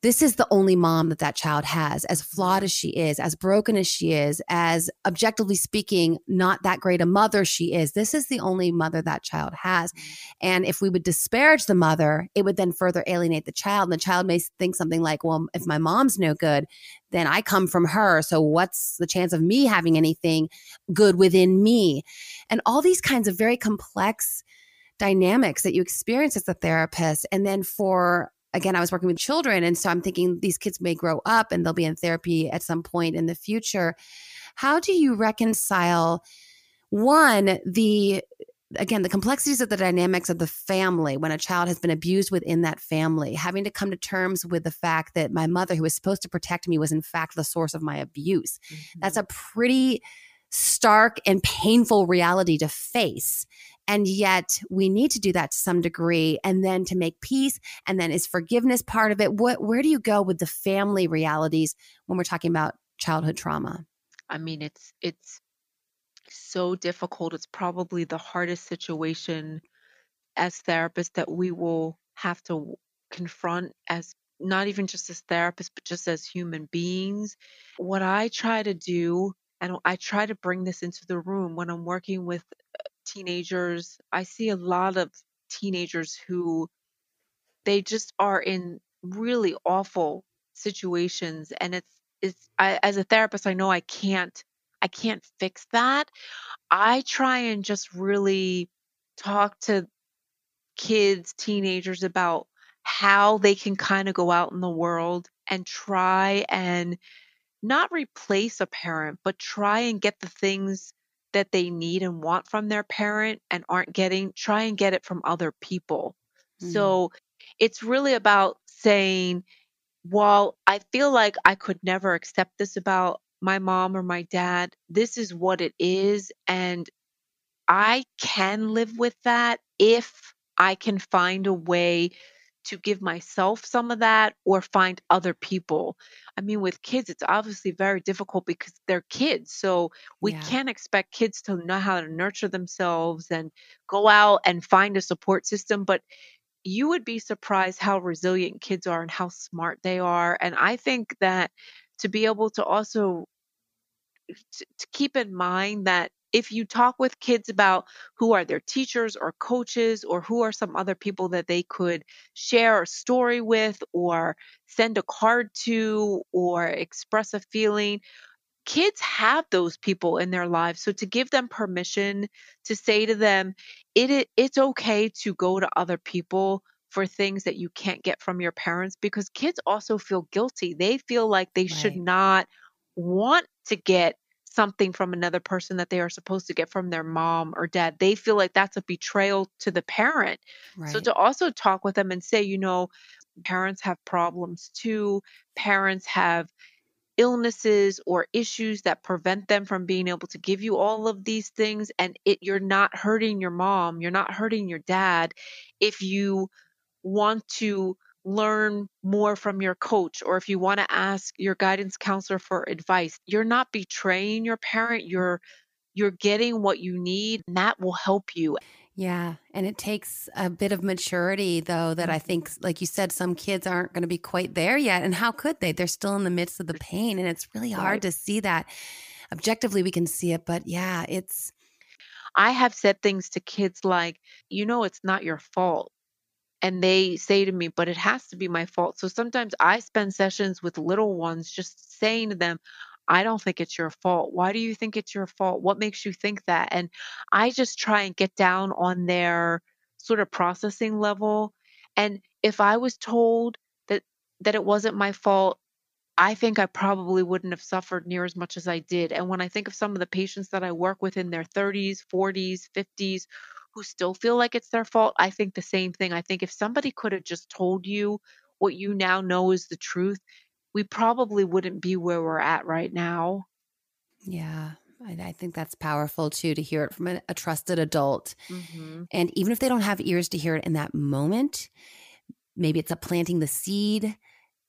this is the only mom that that child has as flawed mm-hmm. as she is as broken as she is as objectively speaking not that great a mother she is this is the only mother that child has mm-hmm. and if we would disparage the mother it would then further alienate the child and the child may think something like well if my mom's no good then i come from her so what's the chance of me having anything good within me and all these kinds of very complex dynamics that you experience as a therapist and then for again, I was working with children. And so I'm thinking these kids may grow up and they'll be in therapy at some point in the future. How do you reconcile one, the again, the complexities of the dynamics of the family when a child has been abused within that family, having to come to terms with the fact that my mother, who was supposed to protect me, was in fact the source of my abuse. Mm-hmm. That's a pretty stark and painful reality to face. And yet we need to do that to some degree and then to make peace. And then is forgiveness part of it? What, where do you go with the family realities when we're talking about childhood trauma? I mean, it's, it's so difficult. It's probably the hardest situation as therapists that we will have to confront as not even just as therapists, but just as human beings. What I try to do, and I try to bring this into the room when I'm working with teenagers. I see a lot of teenagers who they just are in really awful situations and it's it's I, as a therapist I know I can't I can't fix that. I try and just really talk to kids, teenagers about how they can kind of go out in the world and try and not replace a parent, but try and get the things that they need and want from their parent and aren't getting, try and get it from other people. Mm. So it's really about saying, while I feel like I could never accept this about my mom or my dad, this is what it is. And I can live with that if I can find a way to give myself some of that or find other people. I mean, with kids, it's obviously very difficult because they're kids. So we yeah. can't expect kids to know how to nurture themselves and go out and find a support system. But you would be surprised how resilient kids are and how smart they are. And I think that to be able to also to, to keep in mind that if you talk with kids about who are their teachers or coaches or who are some other people that they could share a story with or send a card to or express a feeling, kids have those people in their lives. So to give them permission to say to them, it, it it's okay to go to other people for things that you can't get from your parents because kids also feel guilty. They feel like they right. should not want to get something from another person that they are supposed to get from their mom or dad. They feel like that's a betrayal to the parent. Right. So to also talk with them and say, you know, parents have problems too. Parents have illnesses or issues that prevent them from being able to give you all of these things and it you're not hurting your mom, you're not hurting your dad if you want to learn more from your coach or if you want to ask your guidance counselor for advice you're not betraying your parent you're you're getting what you need and that will help you. Yeah and it takes a bit of maturity though that i think mm-hmm. like you said some kids aren't going to be quite there yet and how could they? They're still in the midst of the pain and it's really hard right. to see that. Objectively we can see it but yeah it's I have said things to kids like, you know, it's not your fault and they say to me, but it has to be my fault. So sometimes I spend sessions with little ones just saying to them, I don't think it's your fault. Why do you think it's your fault? What makes you think that? And I just try and get down on their sort of processing level. And if I was told that that it wasn't my fault, I think I probably wouldn't have suffered near as much as I did. And when I think of some of the patients that I work with in their 30s, 40s, 50s who still feel like it's their fault, I think the same thing. I think if somebody could have just told you what you now know is the truth, we probably wouldn't be where we're at right now. Yeah. I think that's powerful too to hear it from a, a trusted adult. Mm-hmm. And even if they don't have ears to hear it in that moment, maybe it's a planting the seed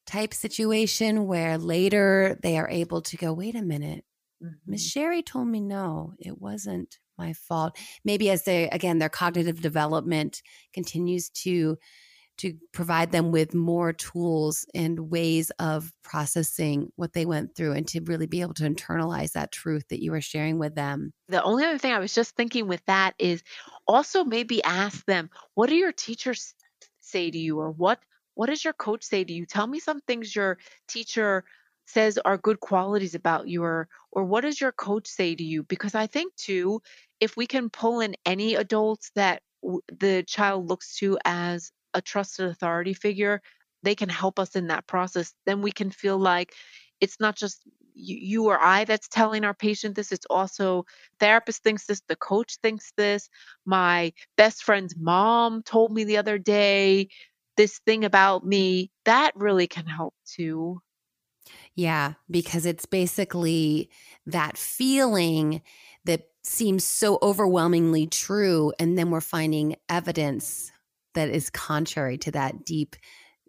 type situation where later they are able to go, wait a minute, Miss mm-hmm. Shari told me no, it wasn't my fault. Maybe as they again their cognitive development continues to to provide them with more tools and ways of processing what they went through and to really be able to internalize that truth that you were sharing with them. The only other thing I was just thinking with that is also maybe ask them, what do your teachers say to you or what what does your coach say to you? Tell me some things your teacher says are good qualities about you or what does your coach say to you because i think too if we can pull in any adults that w- the child looks to as a trusted authority figure they can help us in that process then we can feel like it's not just you or I that's telling our patient this. It's also therapist thinks this, the coach thinks this. My best friend's mom told me the other day this thing about me. That really can help too. Yeah, because it's basically that feeling that seems so overwhelmingly true. And then we're finding evidence that is contrary to that deep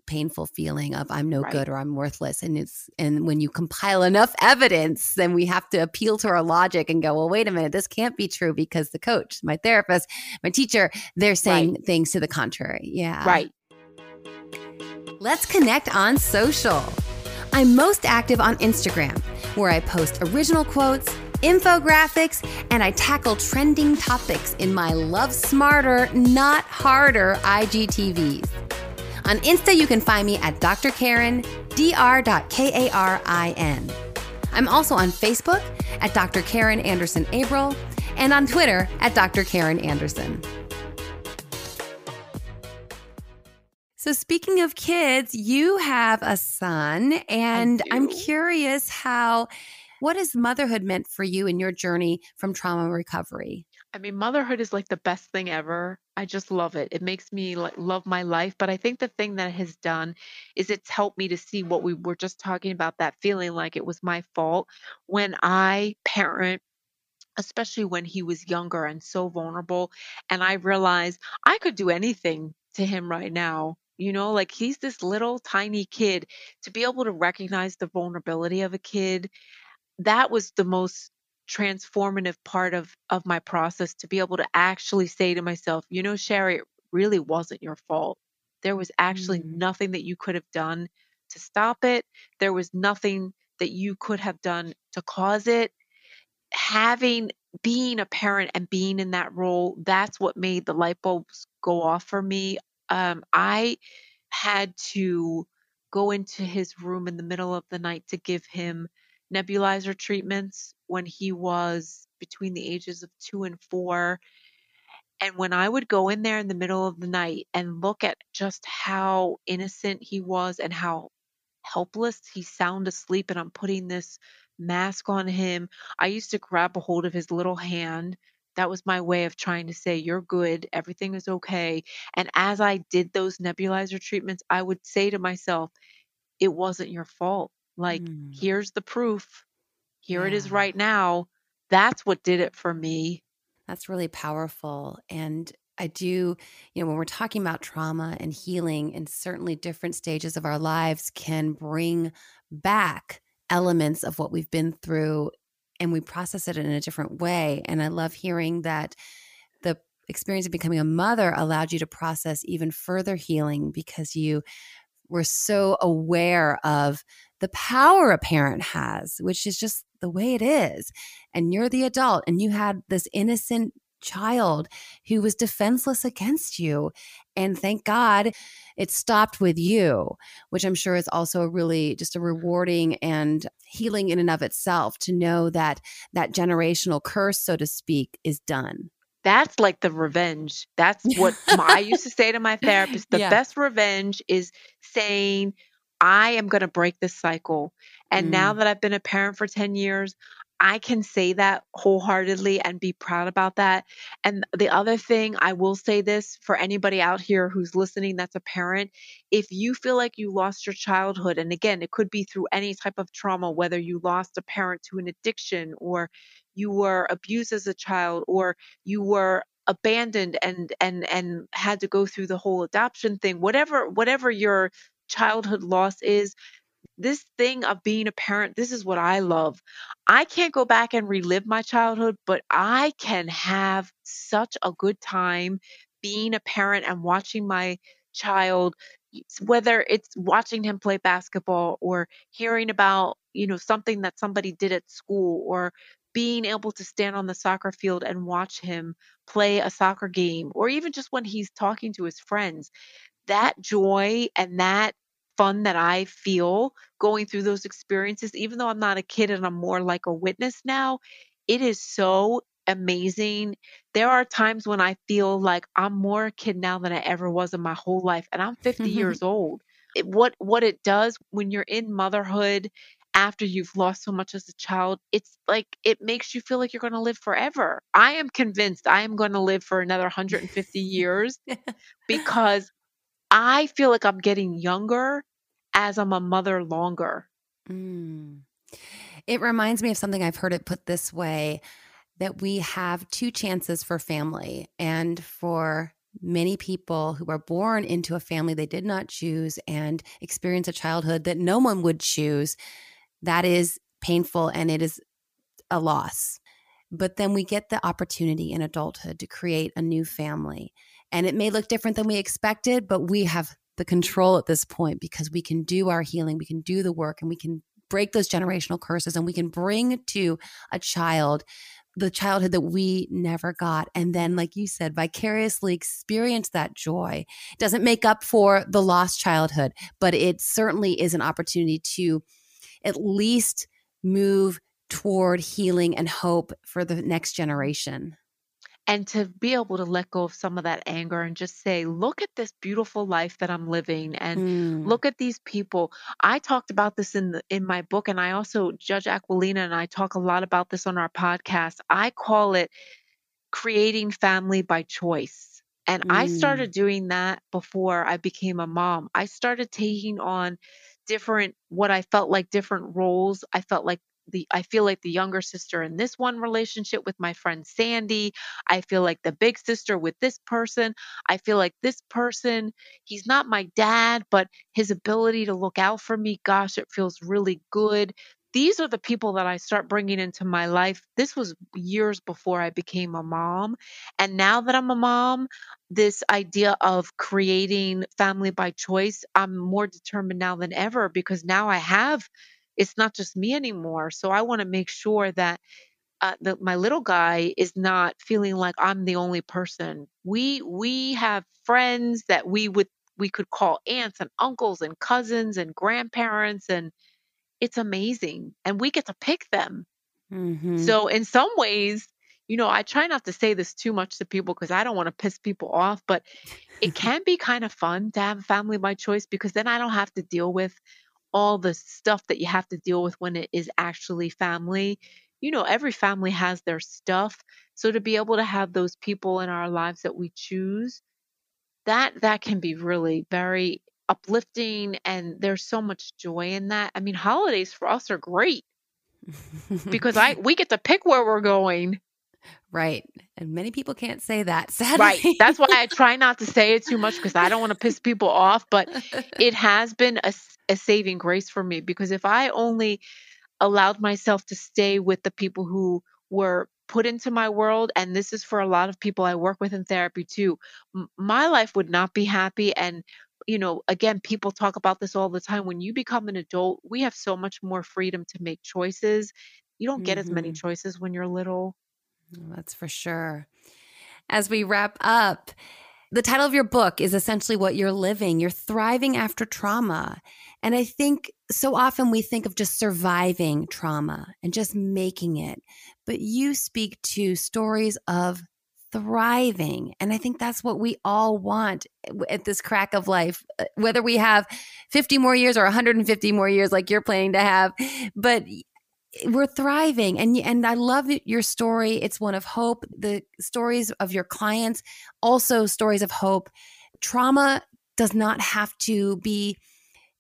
painful feeling of I'm no right. good or I'm worthless. And it's and when you compile enough evidence, then we have to appeal to our logic and go, well, wait a minute, this can't be true because the coach, my therapist, my teacher, they're saying right. things to the contrary. Yeah. Right. Let's connect on social. I'm most active on Instagram, where I post original quotes, infographics, and I tackle trending topics in my Love Smarter, Not Harder IGTVs. On Insta, you can find me at Dr. Karin, dr.karin. I'm also on Facebook at Dr. Karin Anderson Abrell and on Twitter at Dr. Karin Anderson. So, speaking of kids, you have a son, and I'm curious how, what has motherhood meant for you in your journey from trauma recovery? I mean, motherhood is like the best thing ever. I just love it. It makes me like love my life. But I think the thing that it has done is it's helped me to see what we were just talking about that feeling like it was my fault when I parent especially when he was younger and so vulnerable. And I realized I could do anything to him right now. You know, like he's this little tiny kid. To be able to recognize the vulnerability of a kid, that was the most transformative part of of my process to be able to actually say to myself, you know, Shari, it really wasn't your fault. There was actually mm. nothing that you could have done to stop it. There was nothing that you could have done to cause it having being a parent and being in that role, that's what made the light bulbs go off for me. Um, I had to go into his room in the middle of the night to give him nebulizer treatments when he was between the ages of two and four. And when I would go in there in the middle of the night and look at just how innocent he was and how helpless he's sound asleep, and I'm putting this mask on him. I used to grab a hold of his little hand. That was my way of trying to say, You're good. Everything is okay. And as I did those nebulizer treatments, I would say to myself, It wasn't your fault. Like, mm. here's the proof. Here yeah. it is right now. That's what did it for me. That's really powerful. And I do, you know, when we're talking about trauma and healing, and certainly different stages of our lives can bring back elements of what we've been through and we process it in a different way. And I love hearing that the experience of becoming a mother allowed you to process even further healing because you were so aware of the power a parent has, which is just the way it is. And you're the adult and you had this innocent child who was defenseless against you. And thank God it stopped with you, which I'm sure is also really just a rewarding and healing in and of itself to know that that generational curse, so to speak, is done. That's like the revenge. That's what I used to say to my therapist. The yeah. best revenge is saying, I am going to break this cycle. And mm. now that I've been a parent for 10 years, I can say that wholeheartedly and be proud about that. And the other thing, I will say this for anybody out here who's listening that's a parent, if you feel like you lost your childhood, and again, it could be through any type of trauma, whether you lost a parent to an addiction or you were abused as a child or you were abandoned and and and had to go through the whole adoption thing whatever whatever your childhood loss is this thing of being a parent, this is what I love. I can't go back and relive my childhood, but I can have such a good time being a parent and watching my child whether it's watching him play basketball or hearing about you know something that somebody did at school or being able to stand on the soccer field and watch him play a soccer game or even just when he's talking to his friends that joy and that fun that I feel going through those experiences, even though I'm not a kid and I'm more like a witness now, it is so amazing. There are times when I feel like I'm more a kid now than I ever was in my whole life, and I'm 50 years old. It, what what it does when you're in motherhood after you've lost so much as a child, it's like it makes you feel like you're going to live forever. I am convinced I am going to live for another 150 years because I feel like I'm getting younger as I'm a mother longer. Mm. It reminds me of something I've heard it put this way that we have two chances for family. And for many people who are born into a family they did not choose and experience a childhood that no one would choose, that is painful and it is a loss. But then we get the opportunity in adulthood to create a new family. And it may look different than we expected, but we have the control at this point because we can do our healing, we can do the work, and we can break those generational curses and we can bring to a child the childhood that we never got. And then, like you said, vicariously experience that joy. It doesn't make up for the lost childhood, but it certainly is an opportunity to at least move toward healing and hope for the next generation. And to be able to let go of some of that anger and just say, look at this beautiful life that I'm living and Mm. look at these people. I talked about this in the in my book and I also Judge Aquilina and I talk a lot about this on our podcast. I call it creating family by choice. And I Mm. started doing that before I became a mom. I started taking on different what I felt like different roles. I felt like the I feel like the younger sister in this one relationship with my friend Sandy. I feel like the big sister with this person. I feel like this person, he's not my dad, but his ability to look out for me, gosh, it feels really good. These are the people that I start bringing into my life. This was years before I became a mom. And now that I'm a mom, this idea of creating family by choice, I'm more determined now than ever because now I have it's not just me anymore. So I want to make sure that uh, that my little guy is not feeling like I'm the only person. We we have friends that we would we could call aunts and uncles and cousins and grandparents and it's amazing and we get to pick them. Mhm. So in some ways, you know, I try not to say this too much to people because I don't want to piss people off, but it can be kind of fun to have a family by choice because then I don't have to deal with all the stuff that you have to deal with when it is actually family. You know, every family has their stuff. So to be able to have those people in our lives that we choose, that that can be really very uplifting and there's so much joy in that. I mean, holidays for us are great because I we get to pick where we're going. right. And many people can't say that, sadly. Right. That's why I try not to say it too much because I don't want to piss people off, but it has been a, a saving grace for me because if I only allowed myself to stay with the people who were put into my world, and this is for a lot of people I work with in therapy too, m- my life would not be happy. And, you know, again, people talk about this all the time. When you become an adult, we have so much more freedom to make choices. You don't get as many Mhm. choices when you're little. That's for sure. As we wrap up, the title of your book is essentially what you're living. You're thriving after trauma. And I think so often we think of just surviving trauma and just making it. But you speak to stories of thriving. And I think that's what we all want at this crack of life, uh, whether we have 50 more years or 150 more years like you're planning to have. But we're thriving. And and I love your story. It's one of hope. The stories of your clients also stories of hope. Trauma does not have to be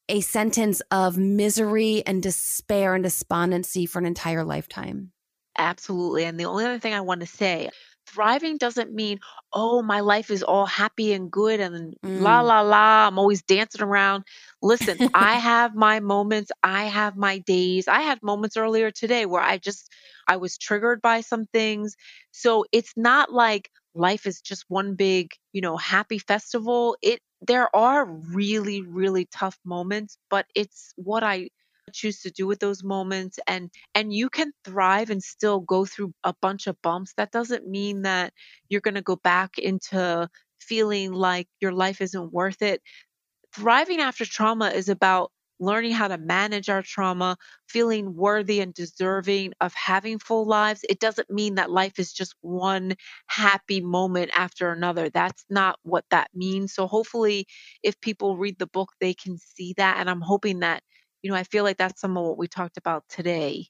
a sentence of misery and despair and despondency for an entire lifetime. Absolutely. And the only other thing I want to say, thriving doesn't mean, oh, my life is all happy and good and la Mm. la la, I'm always dancing around. Listen, I have my moments, I have my days. I had moments earlier today where I just I was triggered by some things. So it's not like life is just one big, you know, happy festival. It there are really really tough moments, but it's what I choose to do with those moments and and you can thrive and still go through a bunch of bumps that doesn't mean that you're going to go back into feeling like your life isn't worth it. Thriving after trauma is about learning how to manage our trauma feeling worthy and deserving of having full lives. It doesn't mean that life is just one happy moment after another. That's not what that means. So hopefully if people read the book they can see that and i'm hoping that you know i feel like that's some of what we talked about today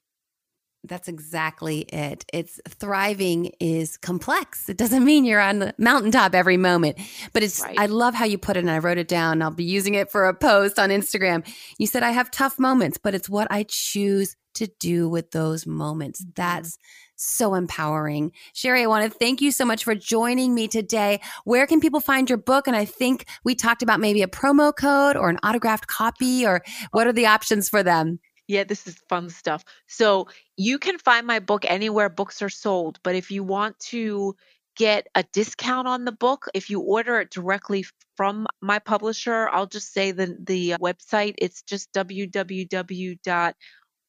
That's exactly it. It's thriving is complex. It doesn't mean you're on the mountaintop every moment, but it's, Right. I love how you put it and I wrote it down. I'll be using it for a post on Instagram. You said, I have tough moments, but it's what I choose to do with those moments. Mhm. That's so empowering. Shari, I want to thank you so much for joining me today. Where can people find your book? And I think we talked about maybe a promo code or an autographed copy, or what are the options for them? Yeah, this is fun stuff. So you can find my book anywhere books are sold, but if you want to get a discount on the book, if you order it directly from my publisher, I'll just say the the website. It's just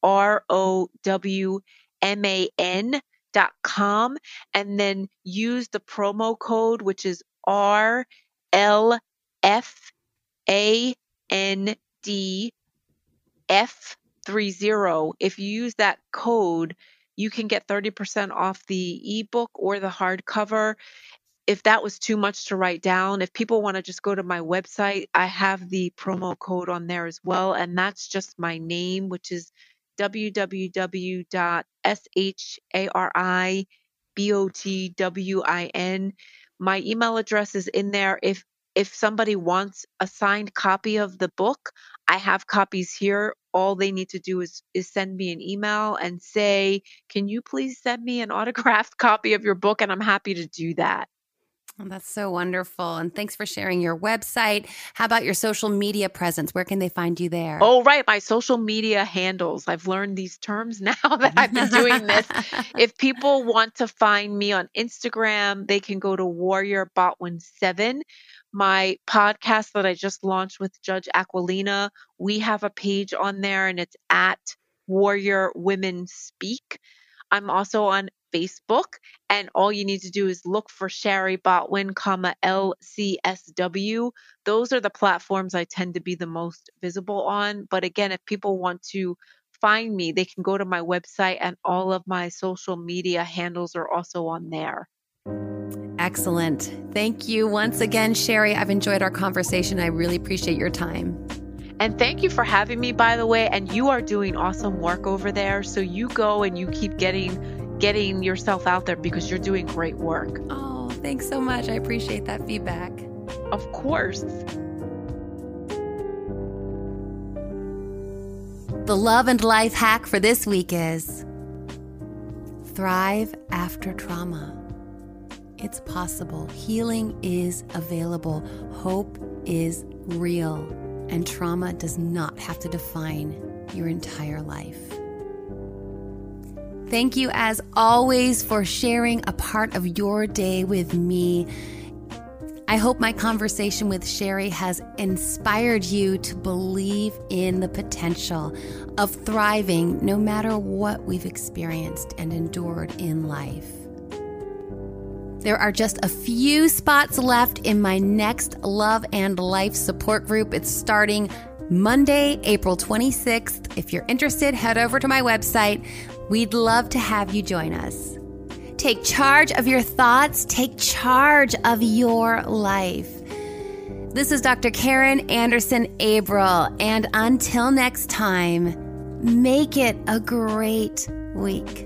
www.rowman.com and then use the promo code which is R L F A N D F30. If you use that code, you can get 30% off the ebook or the hardcover. If that was too much to write down, if people want to just go to my website, I have the promo code on there as well. And that's just my name, which is www.sharibotwin. My email address is in there. If if somebody wants a signed copy of the book, I have copies here. All they need to do is is send me an email and say, "Can you please send me an autographed copy of your book?" and I'm happy to do that. Oh, that's so wonderful. And thanks for sharing your website. How about your social media presence? Where can they find you there? Oh, right. My social media handles. I've learned these terms now that I've been doing this. if people want to find me on Instagram, they can go to Warrior Botwin7. My podcast that I just launched with Judge Aquilina, we have a page on there and it's at Warrior Women Speak. I'm also on Facebook, and all you need to do is look for Shari Botwin, comma LCSW. Those are the platforms I tend to be the most visible on. But again, if people want to find me, they can go to my website, and all of my social media handles are also on there. Excellent. Thank you once again, Shari. I've enjoyed our conversation. I really appreciate your time. And thank you for having me, by the way. And you are doing awesome work over there. So you go and you keep getting getting yourself out there because you're doing great work. Oh, thanks so much. I appreciate that feedback. Of course. The love and life hack for this week is thrive after trauma. It's possible. Healing is available. Hope is real. And trauma does not have to define your entire life. Thank you, as always, for sharing a part of your day with me. I hope my conversation with Shari has inspired you to believe in the potential of thriving no matter what we've experienced and endured in life. There are just a few spots left in my next Love and Life support group. It's starting Monday, April 26th. If you're interested, head over to my website. We'd love to have you join us. Take charge of your thoughts, take charge of your life. This is Dr. Karen Anderson Abrell, and until next time, make it a great week.